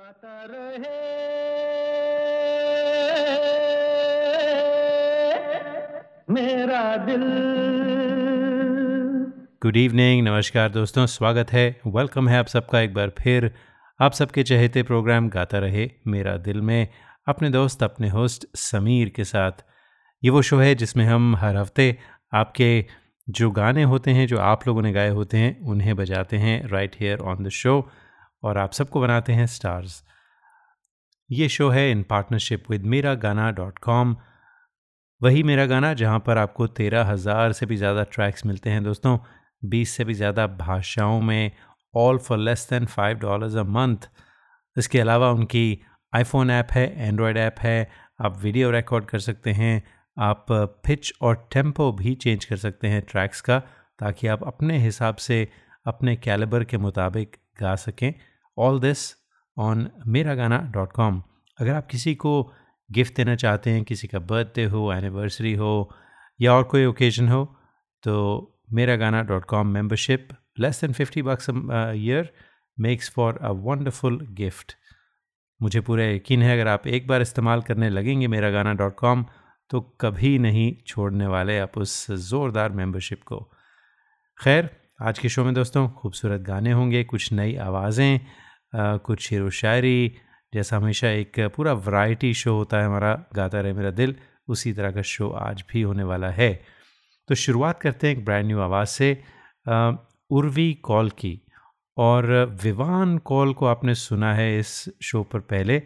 गाता रहे। मेरा दिल। Good evening नमस्कार दोस्तों, स्वागत है। वेलकम है आप सबका एक बार फिर। आप सबके चहेते प्रोग्राम गाता रहे मेरा दिल में। अपने दोस्त, अपने होस्ट समीर के साथ। ये वो शो है जिसमें हम हर हफ़्ते आपके जो गाने होते हैं, जो आप लोगों ने गाए होते हैं, उन्हें बजाते हैं right here on the show और आप सबको बनाते हैं स्टार्स। ये शो है इन पार्टनरशिप विद मेरा गाना डॉट कॉम। वही मेरा गाना जहाँ पर आपको तेरह हज़ार से भी ज़्यादा ट्रैक्स मिलते हैं दोस्तों। बीस से भी ज़्यादा भाषाओं में all for less than five dollars a month इसके अलावा उनकी आईफोन ऐप है एंड्रॉयड ऐप है। आप वीडियो रिकॉर्ड कर सकते हैं। आप पिच और टेंपो भी चेंज कर सकते हैं ट्रैक्स का, ताकि आप अपने हिसाब से, अपने कैलिबर के मुताबिक गा सकें। ऑल दिस ऑन मेरा गाना डॉट कॉम अगर आप किसी को गिफ्ट देना चाहते हैं, किसी का बर्थडे हो एनिवर्सरी हो, या और कोई ओकेजन हो तो Mera Gana dot com membership less than fifty bucks year makes for a wonderful gift मुझे पूरा यकीन है, अगर आप एक बार इस्तेमाल करने लगेंगे मेरा गाना डॉट कॉम तो कभी नहीं छोड़ने वाले आप उस ज़ोरदार मेंबरशिप को। खैर, आज के शो में दोस्तों, खूबसूरत गाने होंगे, कुछ नई आवाज़ें कुछ शेर व शायरी, जैसा हमेशा एक पूरा वैरायटी शो होता है हमारा, गाता रहे मेरा दिल, उसी तरह का शो आज भी होने वाला है। तो शुरुआत करते हैं एक ब्रांड न्यू आवाज़ से उर्वी कॉल की। और विवान कॉल को आपने सुना है इस शो पर पहले,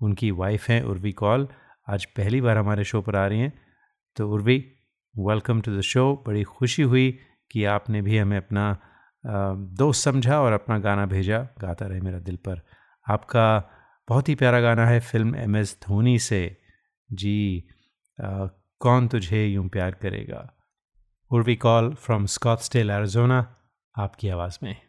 उनकी वाइफ हैं उर्वी कॉल। आज पहली बार हमारे शो पर आ रही हैं। तो Urvi welcome to the show बड़ी खुशी हुई कि आपने भी हमें अपना दोस्त समझा और अपना गाना भेजा गाता रहे मेरा दिल पर। आपका बहुत ही प्यारा गाना है फ़िल्म एम एस धोनी से। जी आ, कौन तुझे यूँ प्यार करेगा? Urvi call from Scottsdale Arizona आपकी आवाज़ में।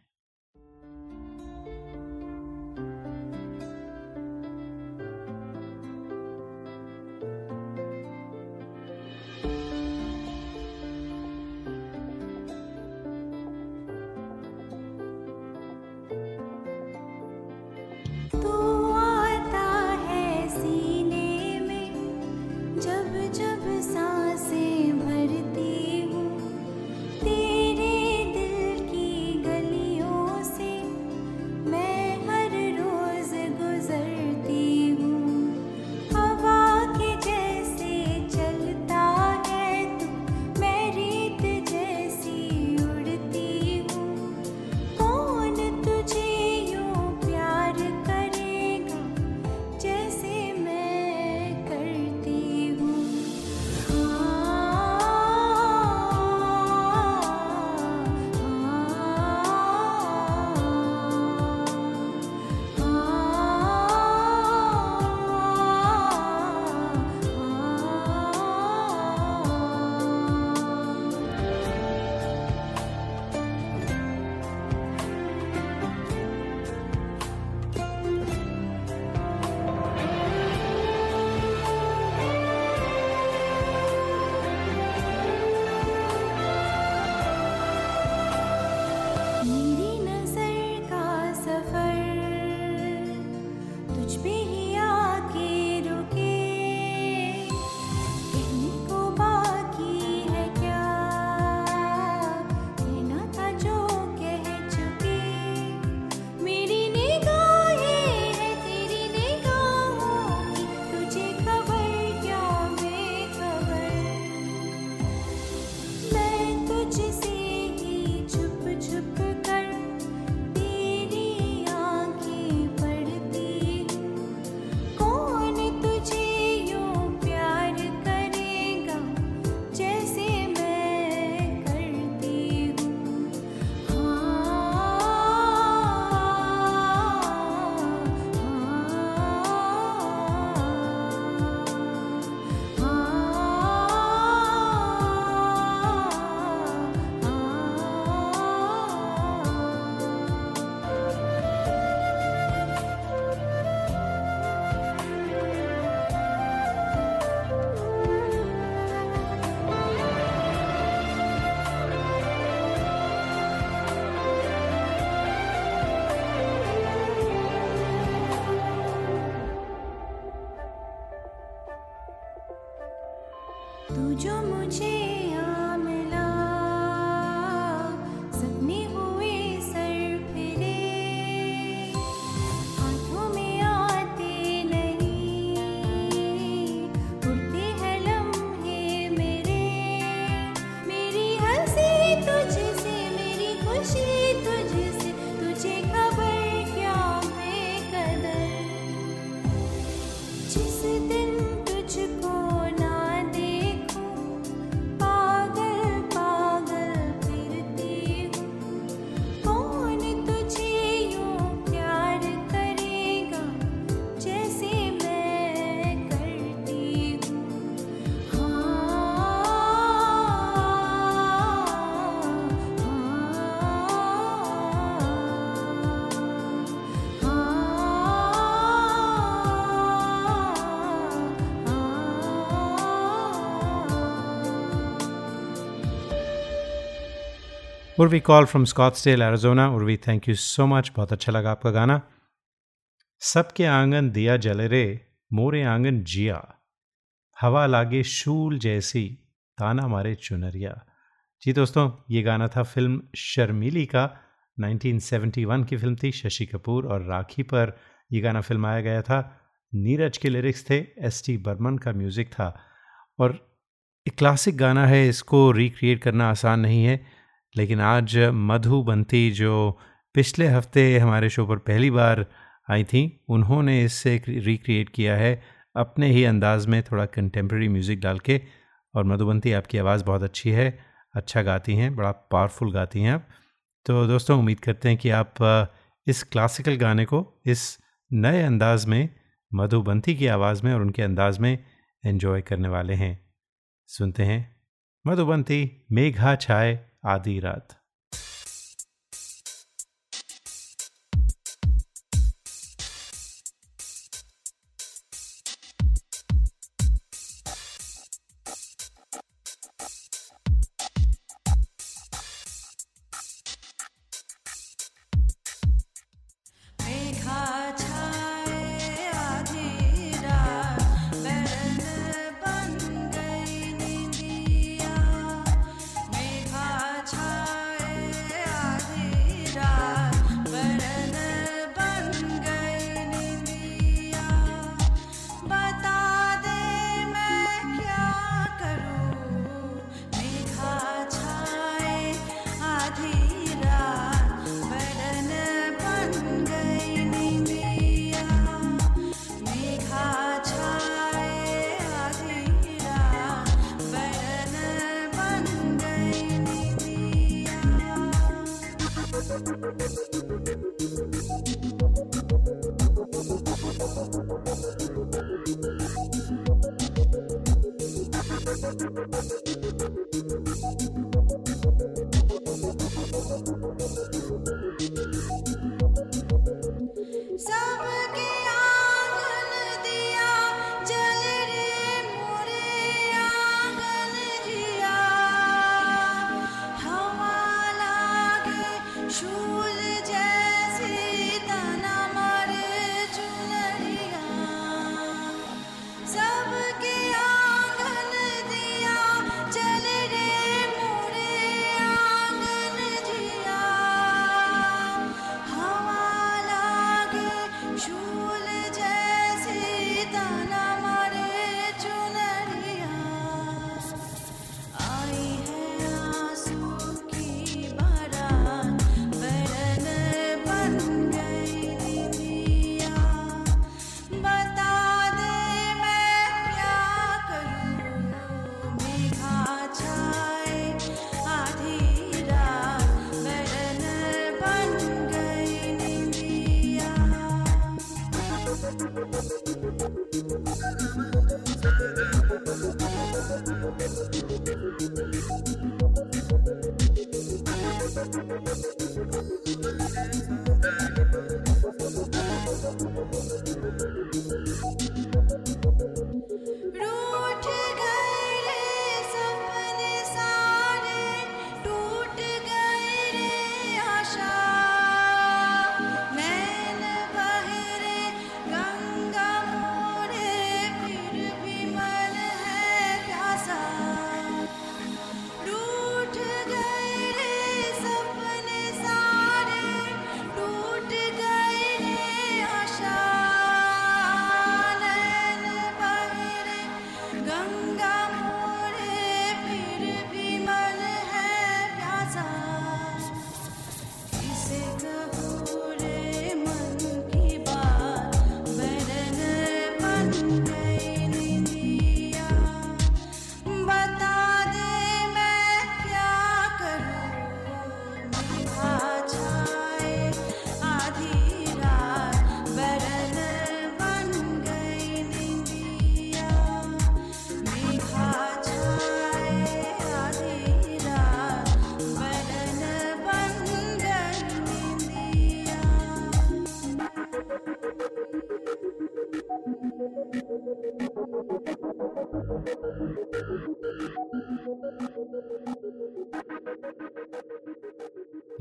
Just sit there. Urvi call from Scottsdale Arizona Urvi thank you so much बहुत अच्छा लगा आपका गाना। सबके आँगन दिया जले रे, मोरे आँगन जिया। हवा लागे शूल जैसी, ताना मारे चुनरिया। जी दोस्तों, ये गाना था फ़िल्म शर्मीली का। 1971 की फ़िल्म थी शशि कपूर और राखी पर यह गाना फिल्माया गया था। नीरज के लिरिक्स थे, एस टी बर्मन का म्यूज़िक था। और एक क्लासिक गाना है, इसको रिक्रिएट करना आसान नहीं है। लेकिन आज मधुबंती जो पिछले हफ़्ते हमारे शो पर पहली बार आई थी, उन्होंने इससे रिक्रिएट किया है अपने ही अंदाज में थोड़ा कंटेम्प्रेरी म्यूज़िक डाल के। और मधुबंती आपकी आवाज़ बहुत अच्छी है अच्छा गाती हैं, बड़ा पावरफुल गाती हैं आप। तो दोस्तों, उम्मीद करते हैं कि आप इस क्लासिकल गाने को इस नए अंदाज में मधुबंती की आवाज़ में और उनके अंदाज में एंजॉय करने वाले हैं। सुनते हैं मधुबंती मेघा छाए। आधी रात।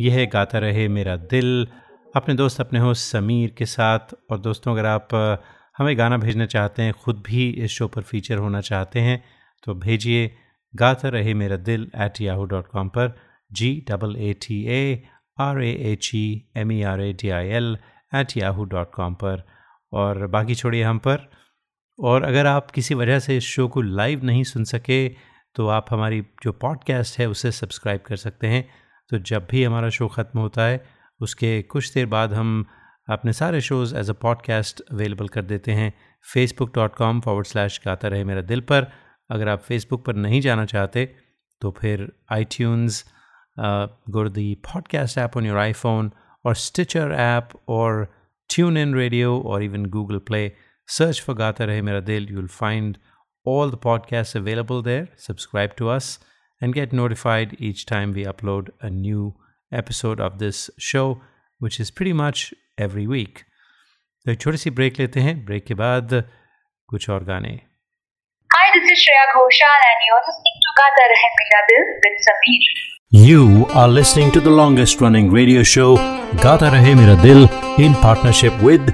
यह गाता रहे मेरा दिल। अपने दोस्त अपने हो समीर के साथ। और दोस्तों, अगर आप हमें गाना भेजना चाहते हैं, ख़ुद भी इस शो पर फीचर होना चाहते हैं तो भेजिए गाता रहे मेरा दिल एट याहू डॉट कॉम पर। G double A T A R A H E M E R A D I L at Yahoo dot com पर। और बाकी छोड़िए हम पर। और अगर आप किसी वजह से इस शो को लाइव नहीं सुन सके तो आप हमारी जो पॉडकास्ट है, उसे सब्सक्राइब कर सकते हैं। तो जब भी हमारा शो ख़त्म होता है, उसके कुछ देर बाद हम अपने सारे shows as a podcast available कर देते हैं। Facebook dot com forward slash Gata Rahe Mera दिल पर। अगर आप फेसबुक पर नहीं जाना चाहते तो फिर iTunes go the podcast app on your iPhone और स्टिचर ऐप और ट्यून इन रेडियो और even Google Play search for गाता रहे मेरा दिल you will find all the podcasts available there. Subscribe to us and get notified each time we upload a new episode of this show, which is pretty much every week. तो एक छोटी सी break लेते हैं break के बाद कुछ और गाने Hi, this is Shreya Ghoshal and you're listening to Gata Rahe Mera Dil with Sameer. You are listening to the longest running radio show Gata Rahe Mera Dil in partnership with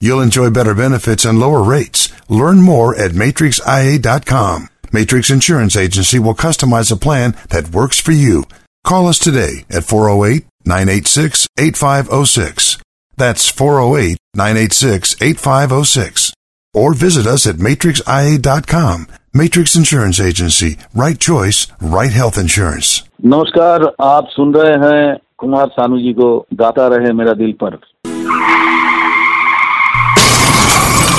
You'll enjoy better benefits and lower rates. Learn more at matrixia.com. Matrix Insurance Agency will customize a plan that works for you. Call us today at 408 986 8506. That's 408 986 8506. Or visit us at matrixia.com. Matrix Insurance Agency. Right choice, right health insurance. नमस्कार आप सुन रहे हैं कुमार सानू जी को गाता रहे मेरा दिल पर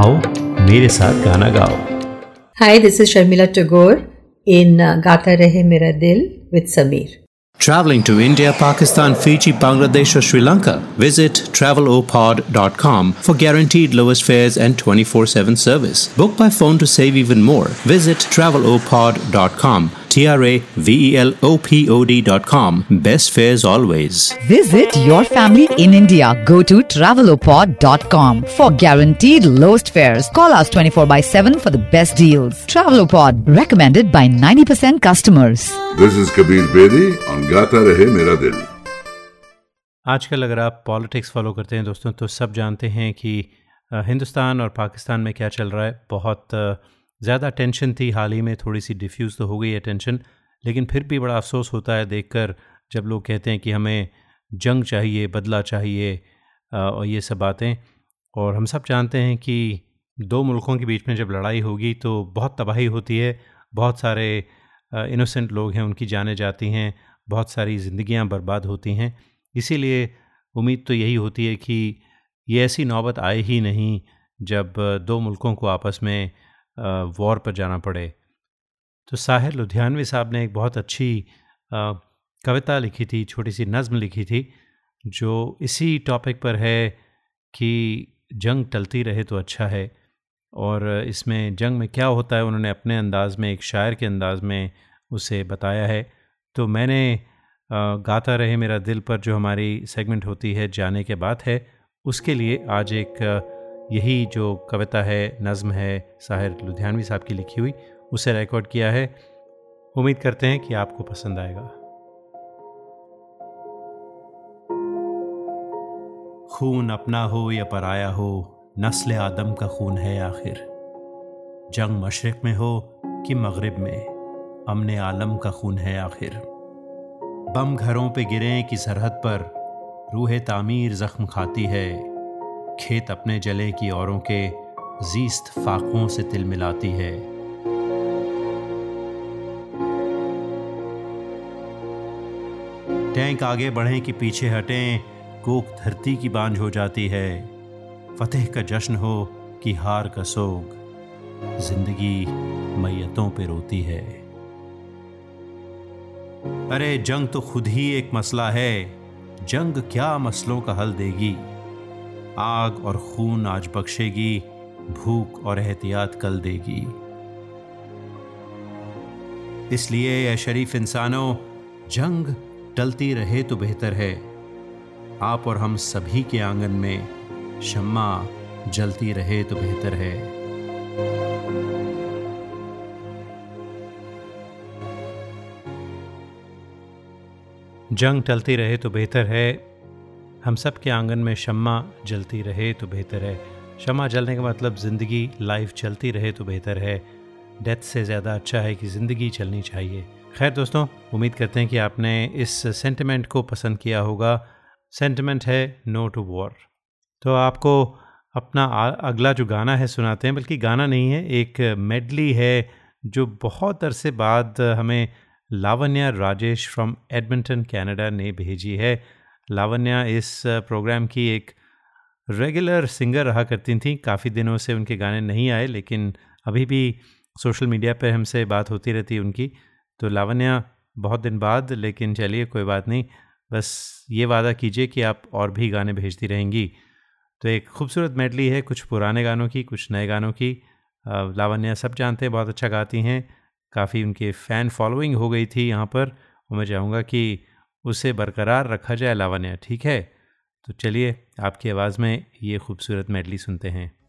आओ मेरे साथ गाना गाओ Hi, this is Sharmila Tagore in uh, Gata Rahe Mera Dil with Sameer. Traveling to India, Pakistan, Fiji, Bangladesh, or Sri Lanka? Visit travelopod.com for guaranteed lowest fares and 24 7 service. Book by phone to save even more. Visit travelopod.com. T R A V E L O P O D.com. Best fares always. Visit your family in India. Go to travelopod.com for guaranteed lowest fares. Call us 24 by 7 for the best deals. Travelopod recommended by 90% customers. This is Kabir Bedi on Gata Rahe Mera Dil. आजकल अगर आप politics follow करते हैं दोस्तों तो सब जानते हैं कि अ, हिंदुस्तान और पाकिस्तान में क्या चल रहा है बहुत ज़्यादा टेंशन थी, हाल ही में थोड़ी सी डिफ्यूज़ तो हो गई है टेंशन, लेकिन फिर भी बड़ा अफसोस होता है देखकर जब लोग कहते हैं कि हमें जंग चाहिए, बदला चाहिए और ये सब बातें। और हम सब जानते हैं कि दो मुल्कों के बीच में जब लड़ाई होगी तो बहुत तबाही होती है, बहुत सारे इनोसेंट लोग हैं, उनकी जानें जाती हैं, बहुत सारी ज़िंदगियाँ बर्बाद होती हैं। इसीलिए उम्मीद तो यही होती है कि ये ऐसी नौबत आए ही नहीं जब दो मुल्कों को आपस में वॉर पर जाना पड़े। तो साहिर लुधियानवी साहब ने एक बहुत अच्छी कविता लिखी थी छोटी सी नज़म लिखी थी, जो इसी टॉपिक पर है कि जंग टलती रहे तो अच्छा है, और इसमें जंग में क्या होता है उन्होंने अपने अंदाज में, एक शायर के अंदाज में उसे बताया है। तो मैंने गाता रहे मेरा दिल पर जो हमारी सेगमेंट होती है, जाने के बाद है, उसके लिए आज एक यही जो कविता है, नज़म है, साहिर लुधियानवी साहब की लिखी हुई, उसे रिकॉर्ड किया है। उम्मीद करते हैं कि आपको पसंद आएगा। खून अपना हो या पराया हो, नस्ल आदम का खून है आखिर। जंग मशरक़ में हो कि मगरब में, अमन आलम का खून है आखिर। बम घरों पे गिरे कि सरहद पर, रूह तामीर जख्म खाती है खेत अपने जले की औरों के जीस्त फाकों से तिल मिलाती है। टैंक आगे बढ़ें कि पीछे हटें कोक धरती की बांझ हो जाती है। फतेह का जश्न हो कि हार का सोग, ज़िंदगी मैयतों पे रोती है। अरे जंग तो खुद ही एक मसला है, जंग क्या मसलों का हल देगी। आग और खून आज बख्शेगी, भूख और एहतियात कल देगी। इसलिए शरीफ इंसानों, जंग टलती रहे तो बेहतर है। आप और हम सभी के आँगन में शम्मा जलती रहे तो बेहतर है। जंग टलती रहे तो बेहतर है हम सब के आँगन में शम्मा जलती रहे तो बेहतर है। शम्मा जलने का मतलब ज़िंदगी लाइफ चलती रहे तो बेहतर है। डेथ से ज़्यादा अच्छा है कि ज़िंदगी चलनी चाहिए। खैर दोस्तों, उम्मीद करते हैं कि आपने इस सेंटिमेंट को पसंद किया होगा। सेंटिमेंट है नो टू वॉर तो आपको अपना अगला जो गाना है सुनाते हैं, बल्कि गाना नहीं है, एक मेडली है, जो बहुत अरसे बाद हमें Lavanya Rajesh from Edmonton Canada ने भेजी है। लावण्या इस प्रोग्राम की एक रेगुलर सिंगर रहा करती थी। काफ़ी दिनों से उनके गाने नहीं आए, लेकिन अभी भी सोशल मीडिया पर हमसे बात होती रहती उनकी। तो लावण्या, बहुत दिन बाद, लेकिन चलिए, कोई बात नहीं। बस ये वादा कीजिए कि आप और भी गाने भेजती रहेंगी। तो एक खूबसूरत मेडली है कुछ पुराने गानों की, कुछ नए गानों की। लावण्या सब जानते हैं, बहुत अच्छा गाती हैं। काफ़ी उनके फ़ैन फॉलोइंग हो गई थी यहाँ पर। और मैं चाहूँगा कि उसे बरकरार रखा जाए, लावण्या। ठीक है? तो चलिए, आपकी आवाज़ में ये खूबसूरत मेडली सुनते है।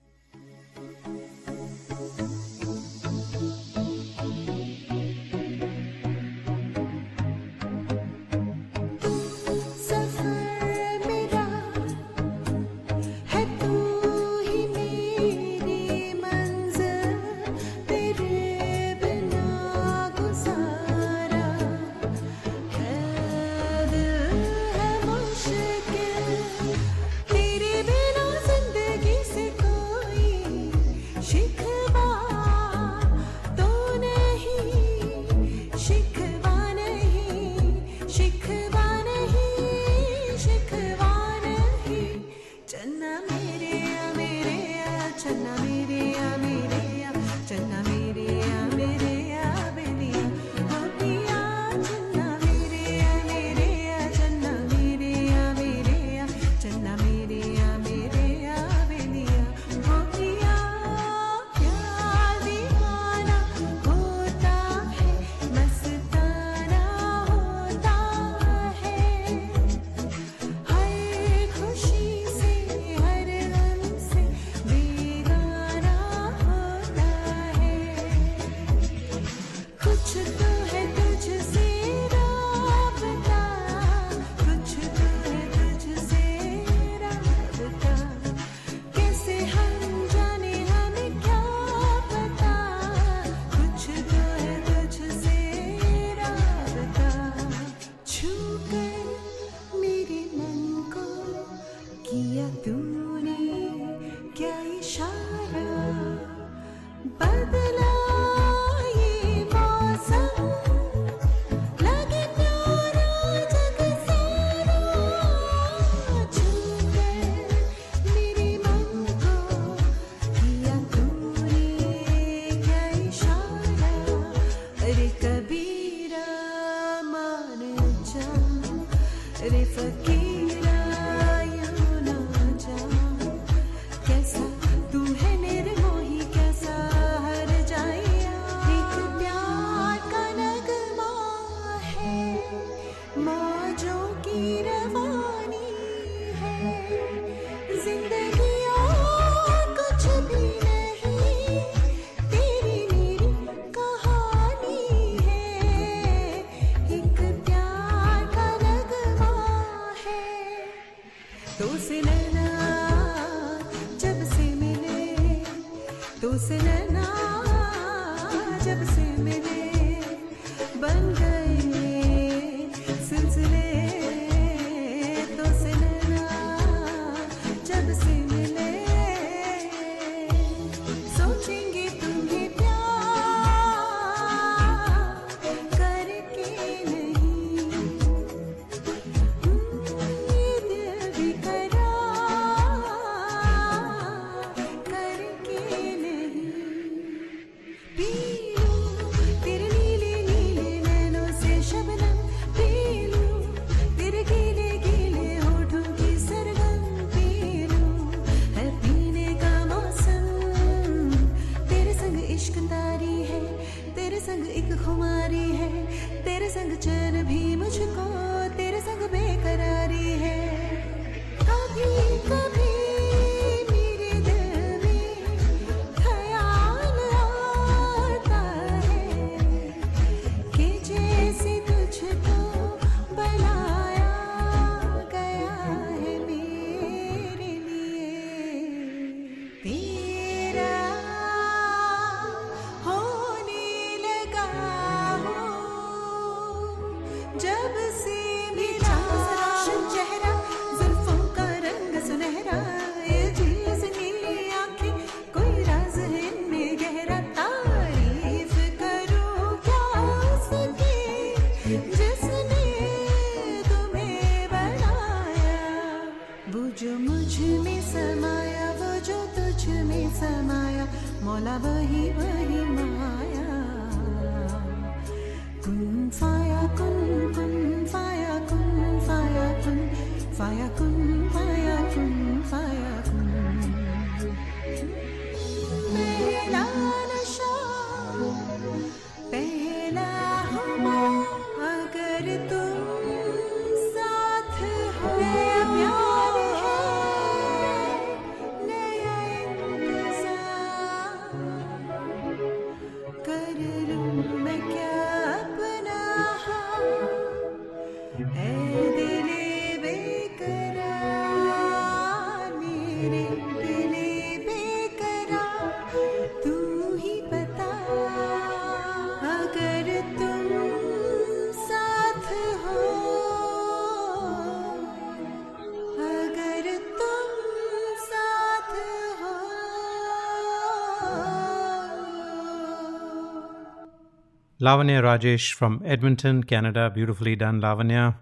Lavanya, Rajesh from Edmonton Canada beautifully done Lavanya.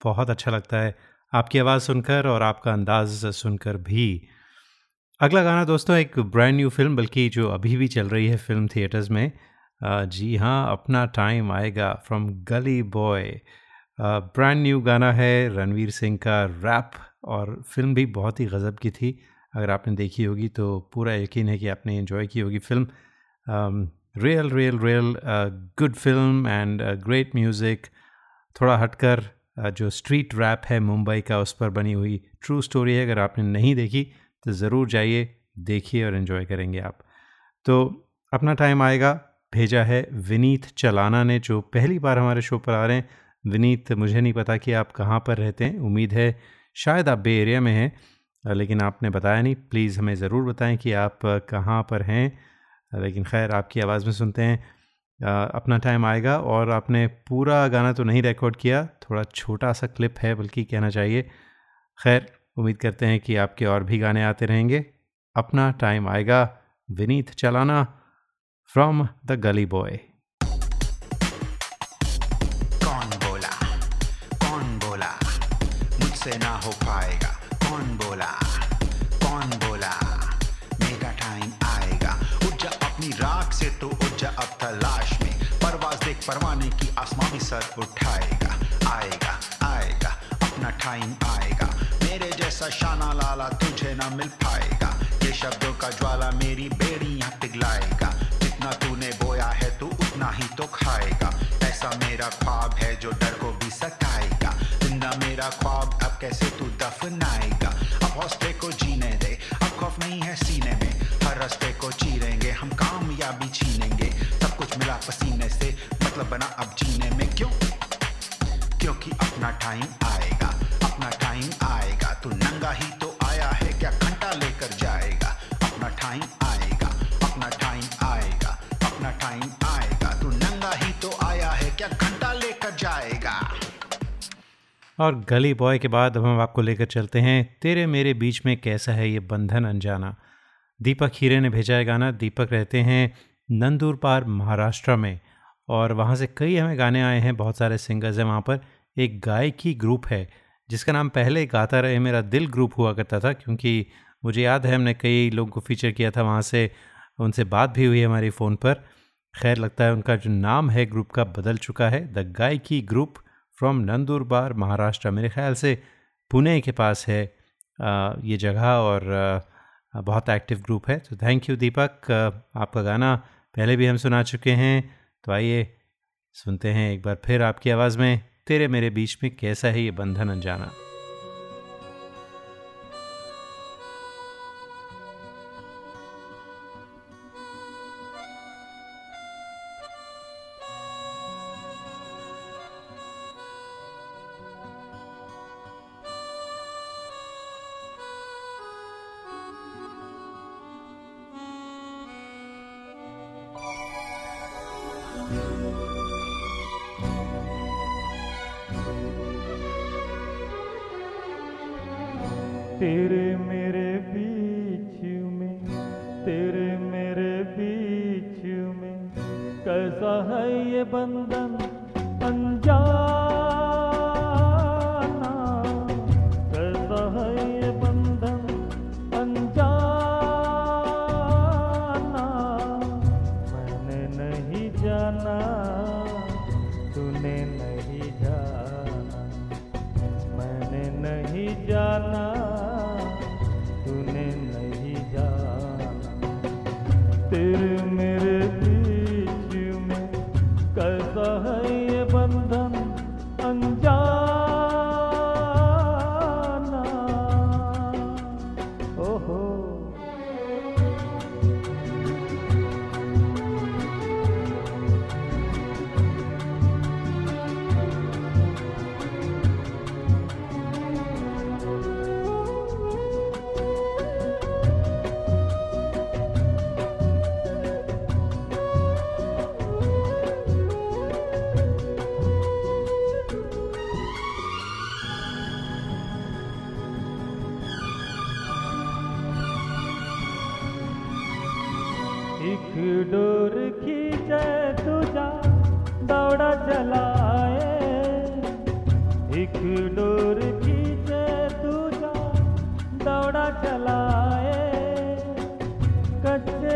बहुत अच्छा लगता है आपकी आवाज़ सुनकर और आपका अंदाज सुनकर भी। अगला गाना दोस्तों, एक ब्रांड न्यू फ़िल्म बल्कि जो अभी भी चल रही है फ़िल्म थिएटर्स में जी हाँ अपना टाइम आएगा फ्रॉम गली बॉय ब्रांड न्यू गाना है रणवीर सिंह का रैप और फ़िल्म भी बहुत ही गज़ब की थी। अगर आपने देखी होगी तो पूरा यकीन है कि आपने इन्जॉय की होगी film real real real good film and great music थोड़ा हटकर uh, जो स्ट्रीट रैप है मुंबई का उस पर बनी हुई ट्रू स्टोरी है अगर आपने नहीं देखी तो ज़रूर जाइए देखिए और इन्जॉय करेंगे आप। तो अपना टाइम आएगा भेजा है विनीत चलाना ने जो पहली बार हमारे शो पर आ रहे हैं। विनीत मुझे नहीं पता कि आप कहाँ पर रहते हैं उम्मीद है शायद आप बे एरिया में हैं लेकिन आपने बताया नहीं प्लीज़ हमें ज़रूर बताएँ कि आप कहाँ पर हैं। लेकिन खैर, आपकी आवाज़ में सुनते हैं अपना टाइम आएगा और आपने पूरा गाना तो नहीं रिकॉर्ड किया, थोड़ा छोटा सा क्लिप है बल्कि कहना चाहिए। खैर, उम्मीद करते हैं कि आपके और भी गाने आते रहेंगे। अपना टाइम आएगा, विनीत चलाना फ्रॉम द गली बॉय कौन बोला? कौन बोला? मुझसे ना हो पाएगा। कौन बोला परवाने की आसमां भी सर उठाएगा। आएगा आएगा, अपना टाइम आएगा। मेरे जैसा शाना लाला तुझे ना मिल पाएगा। ये शब्दों का ज्वाला मेरी बेड़ी पिघलाएगा। जितना तूने बोया है तू उतना ही तो खाएगा। ऐसा मेरा ख्वाब है जो डर को भी सताएगा। ज़िंदा मेरा ख्वाब, अब कैसे और गली बॉय के बाद अब हम आपको लेकर चलते हैं, तेरे मेरे बीच में कैसा है ये बंधन अनजाना? दीपक हीरे ने भेजा है गाना। दीपक रहते हैं नंदूर पार महाराष्ट्र में और वहाँ से कई हमें गाने आए हैं, बहुत सारे सिंगर्स हैं वहाँ पर। एक गायकी ग्रुप है, जिसका नाम पहले गाता रहे, मेरा दिल ग्रुप हुआ करता था, क्योंकि मुझे याद है हमने कई लोगों को फीचर किया था वहाँ से, उनसे बात भी हुई हमारी फ़ोन पर। खैर, लगता है उनका जो नाम है ग्रुप का बदल चुका है। द गायकी ग्रुप फ्रॉम नंदुरबार महाराष्ट्र मेरे ख्याल से पुणे के पास है ये जगह और बहुत एक्टिव ग्रुप है। तो थैंक यू दीपक आपका गाना पहले भी हम सुना चुके हैं। तो आइए सुनते हैं एक बार फिर आपकी आवाज़ में, तेरे मेरे बीच में कैसा है ये बंधन अनजाना? तेरे कच्चे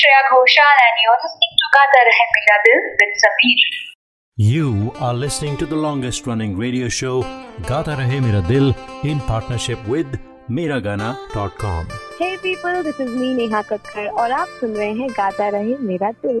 Shreya Ghoshal and you're listening to Gata Rahe Mera Dil with Sameer. You are listening to the longest running radio show Gata Rahe Mera Dil in partnership with Miragana.com. Hey people, this is me Neha Kakkar और आप सुन रहे हैं गाता रहे मेरा दिल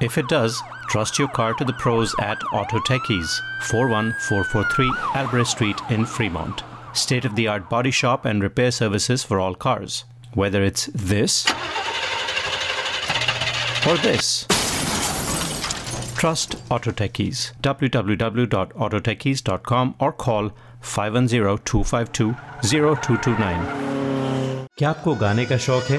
If it does, trust your car to the pros at Auto Techies, 41443 Albrecht Street in Fremont. State of the art body shop and repair services for all cars. Whether it's this or this. Trust Auto Techies. www.autotechies.com or call 510-252-0229. क्या आपको गाने का शौक है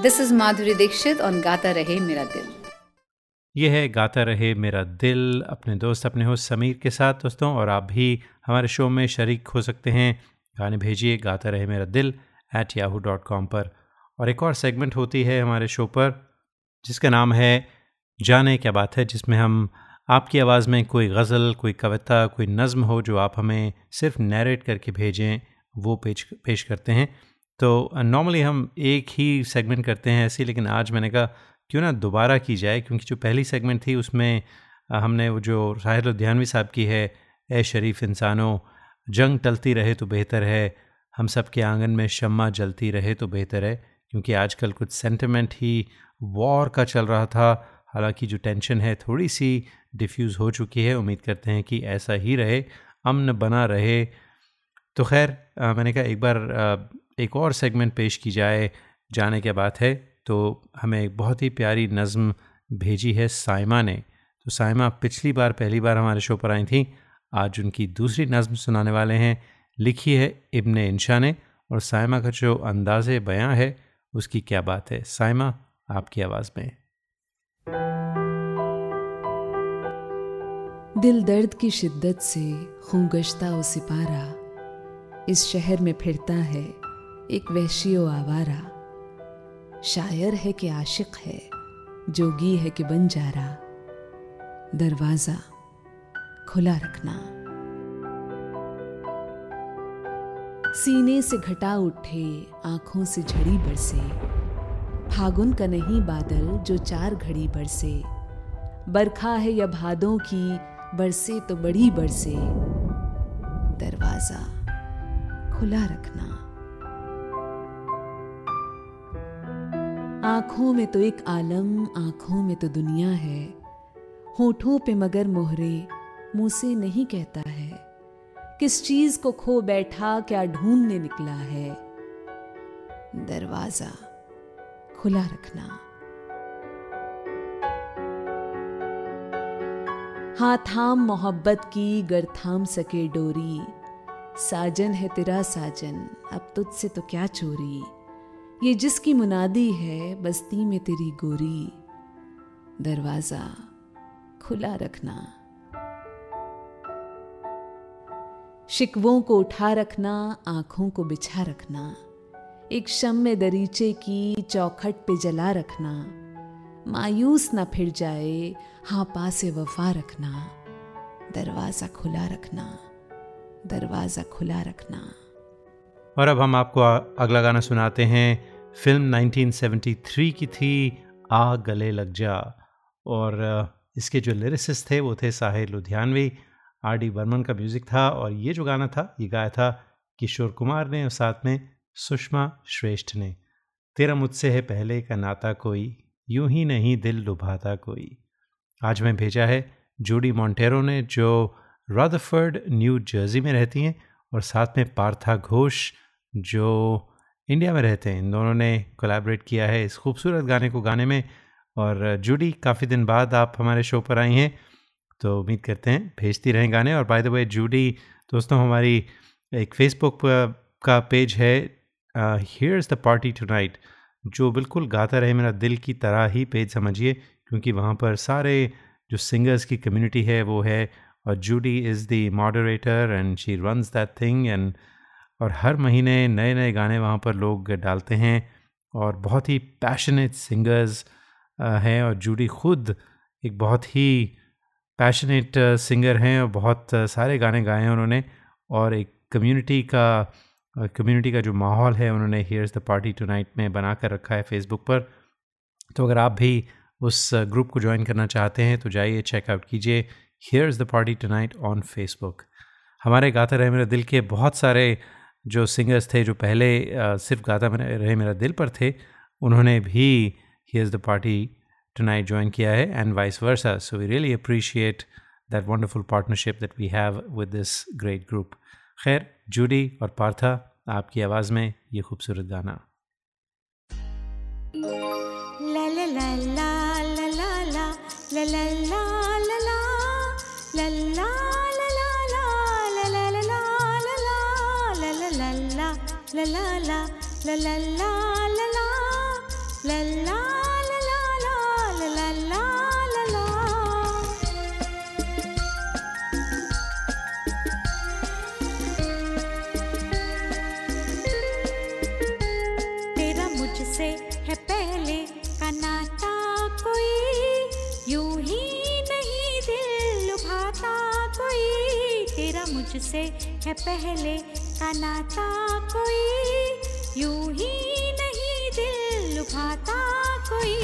This is Madhuri Dixit on Gata Rahe Mera Dil. ये है गाता रहे मेरा दिल, अपने दोस्त, अपने होस्ट समीर के साथ दोस्तों, और आप भी हमारे शो में शरीक हो सकते हैं। गाने भेजिए गाता रहे मेरा दिल एट याहू डॉट कॉम पर। और एक और सेगमेंट होती है हमारे शो पर, जिसका नाम है जाने क्या बात है, जिसमें हम आपकी आवाज़ में कोई गज़ल, कोई कविता, कोई नज़म हो जो आप हमें सिर्फ़ नैरेट करके भेजें, वो पेश पेश करते हैं। तो नॉर्मली हम एक ही सेगमेंट करते हैं ऐसे, लेकिन आज मैंने कहा, क्यों ना दोबारा की जाए? क्योंकि जो पहली सेगमेंट थी, उसमें हमने वो जो साहिर लुधियानवी साहब की है ए शरीफ इंसानों, जंग टलती रहे तो बेहतर है, हम सब के आँगन में शम्मा जलती रहे तो बेहतर है। क्योंकि आजकल कुछ सेंटिमेंट ही वॉर का चल रहा था। हालाँकि जो टेंशन है थोड़ी सी डिफ्यूज़ हो चुकी है। उम्मीद करते हैं कि ऐसा ही रहे, अमन बना रहे। तो खैर मैंने कहा, एक बार एक और सेगमेंट पेश की जाए, जाने के बाद है? तो हमें एक बहुत ही प्यारी नज़म भेजी है साइमा ने। तो साइमा, पिछली बार पहली बार हमारे शो पर आई थी, आज उनकी दूसरी नज़म सुनाने वाले हैं। लिखी है इब्न इंशा ने और साइमा का जो अंदाज़ बयां है, उसकी क्या बात है? साइमा, आपकी आवाज़ में। दिल दर्द की शिद्दत से खून गश्ता ओ सिपारा इस शहर में फिरता है। एक वहशी आवारा। शायर है कि आशिक है, जोगी है कि बन जा रहा दरवाज़ा खुला रखना। सीने से घटा उठे, आँखों से झड़ी बरसे। फागुन का नहीं बादल, जो चार घड़ी बरसे। बरखा है या भादों की, बरसे तो बड़ी बरसे। दरवाज़ा खुला रखना। आँखों में तो एक आलम, आँखों में तो दुनिया है। होठों पे मगर मोहरे, मुँह से नहीं कहता है। किस चीज़ को खो बैठा, क्या ढूँढने निकला है? दरवाज़ा खुला रखना। हाँ थाम मोहब्बत की, गर थाम सके डोरी। साजन है तेरा साजन, अब तुझसे तो क्या चोरी? ये जिसकी मुनादी है, बस्ती में तेरी गोरी। दरवाज़ा खुला रखना। शिकवों को उठा रखना, आँखों को बिछा रखना। एक शम में दरीचे की चौखट पे जला रखना। मायूस ना फिर जाए हाँ पासे वफा रखना। दरवाज़ा खुला रखना। दरवाज़ा खुला रखना। और अब हम आपको अगला गाना सुनाते हैं। फ़िल्म 1973 की थी, आ गले लग जा। और इसके जो लिरिसिस्ट थे, वो थे साहिर लुधियानवी। आर डी बर्मन का म्यूज़िक था और ये जो गाना था, ये गाया था किशोर कुमार ने और साथ में सुषमा श्रेष्ठ ने। तेरा मुझसे है पहले का नाता कोई, यूँ ही नहीं दिल लुभाता कोई। आज मैं भेजा है जूडी मॉन्टेरो ने, जो रदरफर्ड न्यू जर्सी में रहती हैं और साथ में पार्था घोष, जो इंडिया में रहते हैं। इन दोनों ने कोलैबोरेट किया है इस खूबसूरत गाने को गाने में। और जूडी काफ़ी दिन बाद आप हमारे शो पर आई हैं। तो उम्मीद करते हैं भेजती रहें गाने। और बाय द वे जूडी दोस्तों, हमारी एक फेसबुक का पेज है हियर्स द पार्टी टुनाइट जो बिल्कुल गाता रहे मेरा दिल की तरह ही पेज समझिए, क्योंकि वहाँ पर सारे जो सिंगर्स की कम्युनिटी है, वो है। और Judy is the moderator and she runs that thing and और हर महीने नए नए गाने वहाँ पर लोग डालते हैं और बहुत ही पैशनेट सिंगर्स हैं और जूडी खुद एक बहुत ही पैशनेट सिंगर हैं और बहुत सारे गाने गाए हैं उन्होंने और एक कम्युनिटी का कम्युनिटी का जो माहौल है उन्होंने हियर्स द पार्टी टुनाइट में बना कर रखा है फेसबुक पर। तो अगर आप भी उस ग्रुप को ज्वाइन करना चाहते हैं तो जाइए चेकआउट कीजिए here's the party tonight on Facebook हमारे गाता रहे मेरा दिल के बहुत सारे जो सिंगर्स थे, जो पहले सिर्फ़ गाता रहे मेरा दिल पर थे, उन्होंने भी he is the party tonight join किया है and vice versa so we really appreciate that wonderful partnership that we have with this great group खैर जूडी और पार्था आपकी आवाज़ में ये खूबसूरत गाना। ला ला ला ला ला ला ला ला ला मुझसे है पहले का नाता कोई यूँ ही नहीं दिल लुभाता कोई।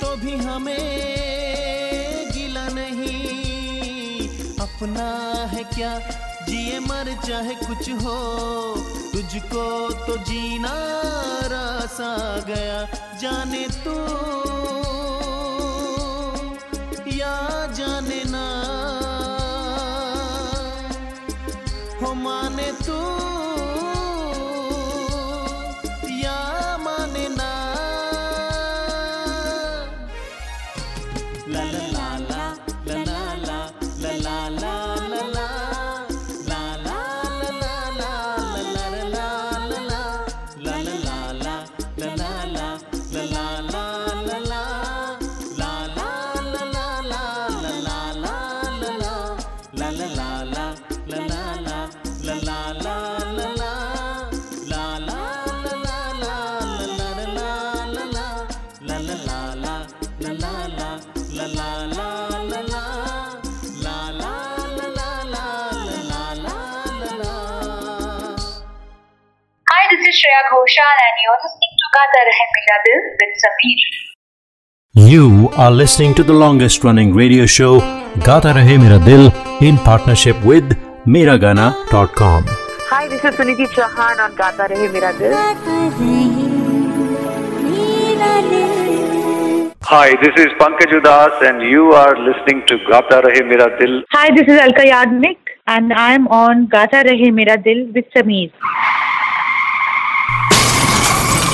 तो भी हमें गिला नहीं। अपना है क्या? जिए मर चाहे कुछ हो। तुझको तो जीना रास गया। जाने तू, या जाने ना। हो माने तू You are listening to the longest running radio show Gata Rahe Mera Dil in partnership with Miragana.com. Hi, this is Suniti Chauhan on Gata Rahe Mera Dil. Hi, this is Pankaj Udas and you are listening to Gata Rahe Mera Dil. Hi, this is Alka Yadnik and I'm on Gata Rahe Mera Dil with Sameer.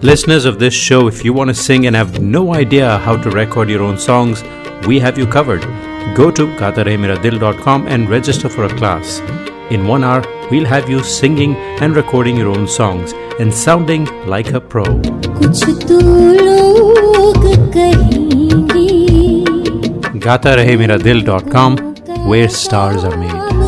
Listeners of this show, if you want to sing and have no idea how to record your own songs, we have you covered. Go to gatarehmeradil.com and register for a class. In one hour, we'll have you singing and recording your own songs and sounding like a pro. gatarehmeradil.com, where stars are made.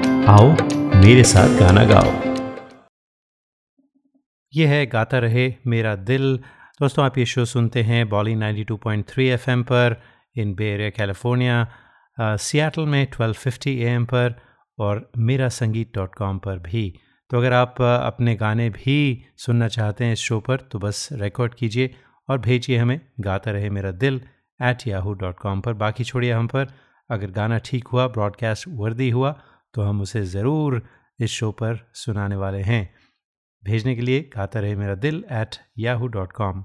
आओ, मेरे साथ गाना गाओ। ये है, गाता रहे मेरा दिल। दोस्तों, आप ये शो सुनते हैं बॉली 92.3 एफएम पर in Bay Area, California Seattle में 1250 एएम पर और मेरा संगीत डॉट कॉम पर भी। तो अगर आप अपने गाने भी सुनना चाहते हैं इस शो पर तो बस रिकॉर्ड कीजिए और भेजिए हमें गाता रहे मेरा दिल एट याहू डॉट कॉम पर। बाकी छोड़िए हम पर। अगर गाना ठीक हुआ ब्रॉडकास्ट वर्दी हुआ तो हम उसे ज़रूर इस शो पर सुनाने वाले हैं। भेजने के लिए गाता रहे मेरा दिल एट याहू डॉट कॉम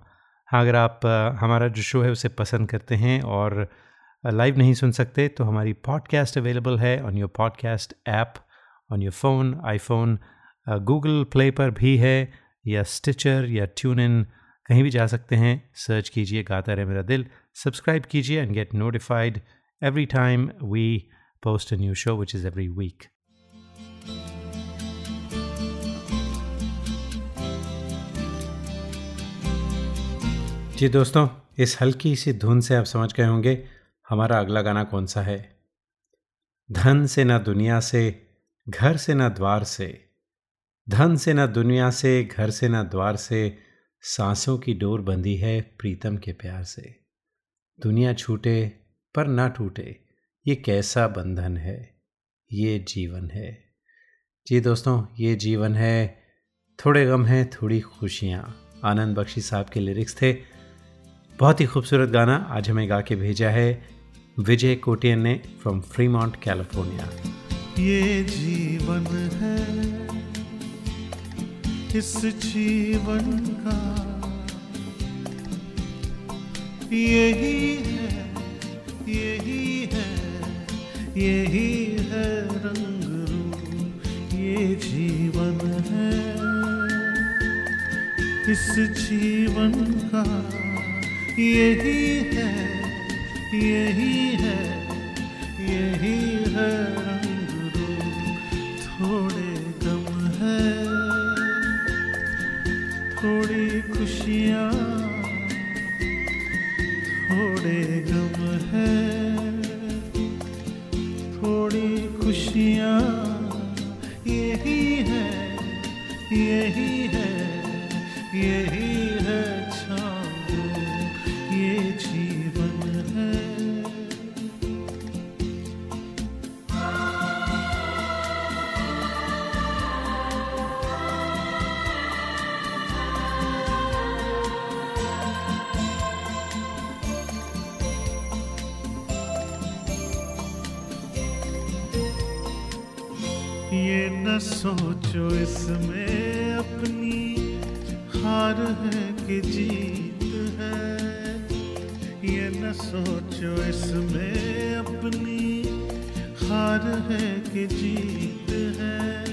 हाँ अगर आप हमारा जो शो है उसे पसंद करते हैं और लाइव नहीं सुन सकते तो हमारी पॉडकास्ट अवेलेबल है on your podcast app on your phone iPhone Google Play पर भी है या स्टिचर या ट्यून इन कहीं भी जा सकते हैं। सर्च कीजिए गाता रहे मेरा दिल सब्सक्राइब कीजिए and get notified every time we post a new show which is every week जी दोस्तों, इस हल्की सी धुन से आप समझ गए होंगे हमारा अगला गाना कौन सा है। धन से ना दुनिया से, घर से ना द्वार से। धन से ना दुनिया से, घर से ना द्वार से, सांसों की डोर बंधी है प्रीतम के प्यार से। दुनिया छूटे पर ना टूटे ये कैसा बंधन है? ये जीवन है। जी दोस्तों, ये जीवन है। थोड़े गम हैं, थोड़ी खुशियाँ। आनंद बख्शी साहब के लिरिक्स थे। बहुत ही खूबसूरत गाना आज हमें गा के भेजा है। विजय कोटियन ने फ्रॉम फ्रीमॉन्ट कैलिफ़ोर्निया ये जीवन है। इस जीवन का यही है यही है। यही है रंग रूप, ये जीवन है। इस जीवन का यही है यही है यही है रंग रूप। थोड़े गम है, थोड़ी खुशियाँ, थोड़े गम है। थोड़ी खुशियाँ। यही है यही है यही सोचो इसमें अपनी हार है कि जीत है। ये न सोचो इसमें अपनी हार है कि जीत है।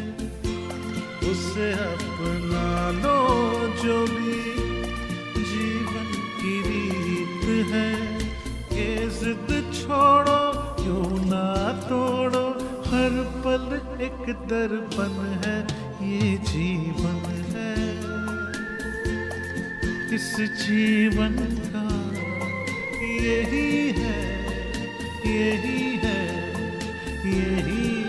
उसे अपना लो जो भी जीवन की रीत है। ये जिद छोड़ो, क्यों ना तोड़ो? हर पल एक दर्पण है, ये जीवन है। इस जीवन का यही है यही है यही है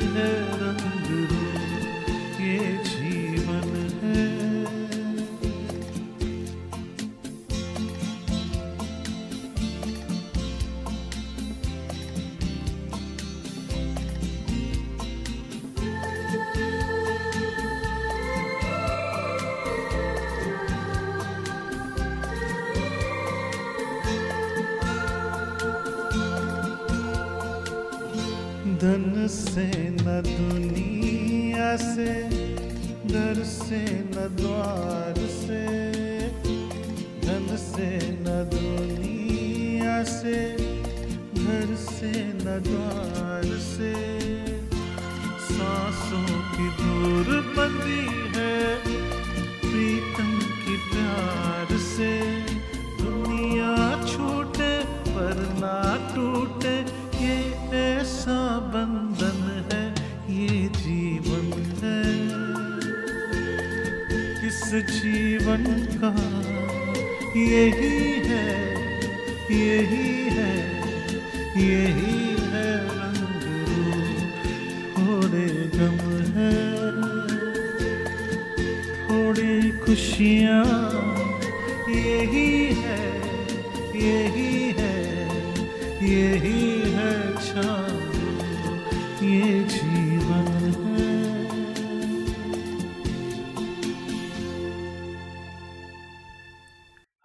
जीवन है।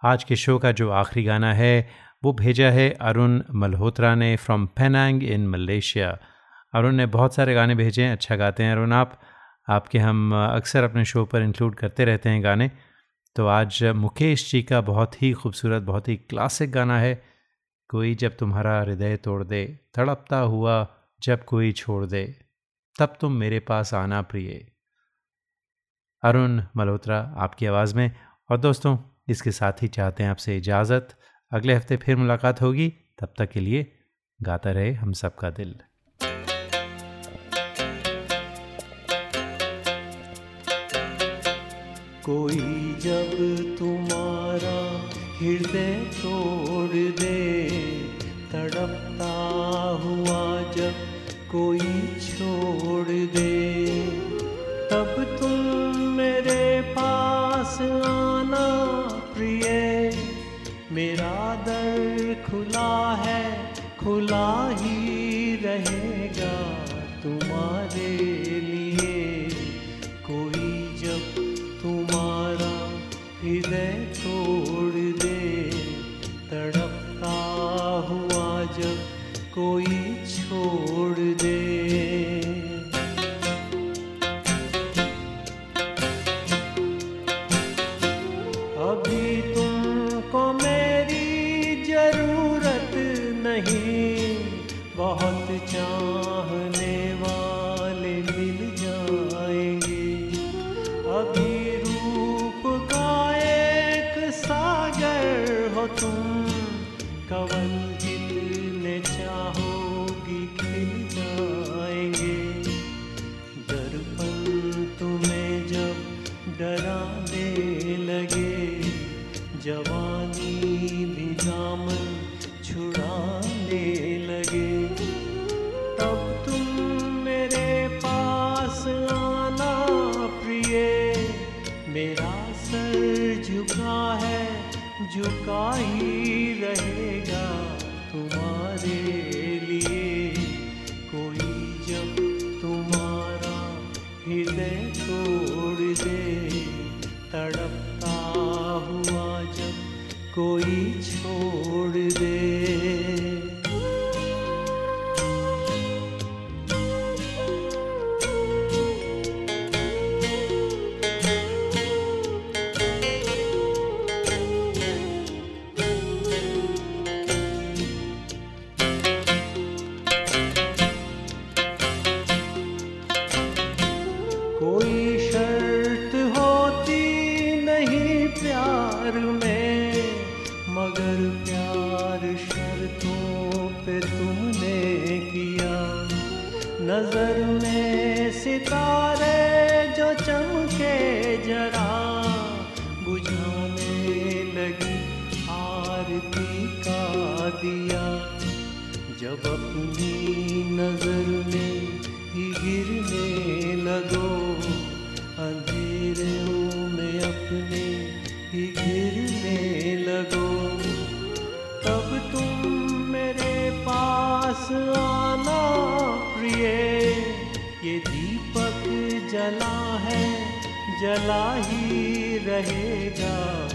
आज के शो का जो आखिरी गाना है, वो भेजा है अरुण मल्होत्रा ने from Penang in Malaysia Arun ने बहुत सारे गाने भेजे हैं अच्छा गाते हैं। अरुण, आप, आपके हम अक्सर अपने शो पर इंक्लूड करते रहते हैं गाने। तो आज मुकेश जी का बहुत ही खूबसूरत, बहुत ही क्लासिक गाना है, कोई जब तुम्हारा हृदय तोड़ दे, तड़पता हुआ जब कोई छोड़ दे। तब तुम मेरे पास आना प्रिय। अरुण, मल्होत्रा, आपकी आवाज़ में। और दोस्तों, इसके साथ ही चाहते हैं आपसे इजाज़त। अगले हफ़्ते फिर मुलाकात होगी। तब तक के लिए गाता रहे हम सबका दिल। कोई जब तुम्हारा हृदय तोड़ दे, तड़पता हुआ जब कोई छोड़ दे। तब तुम मेरे पास आना प्रिय। मेरा दर खुला है खुला सागर पास आना प्रिय ये दीपक जला है जला ही रहेगा।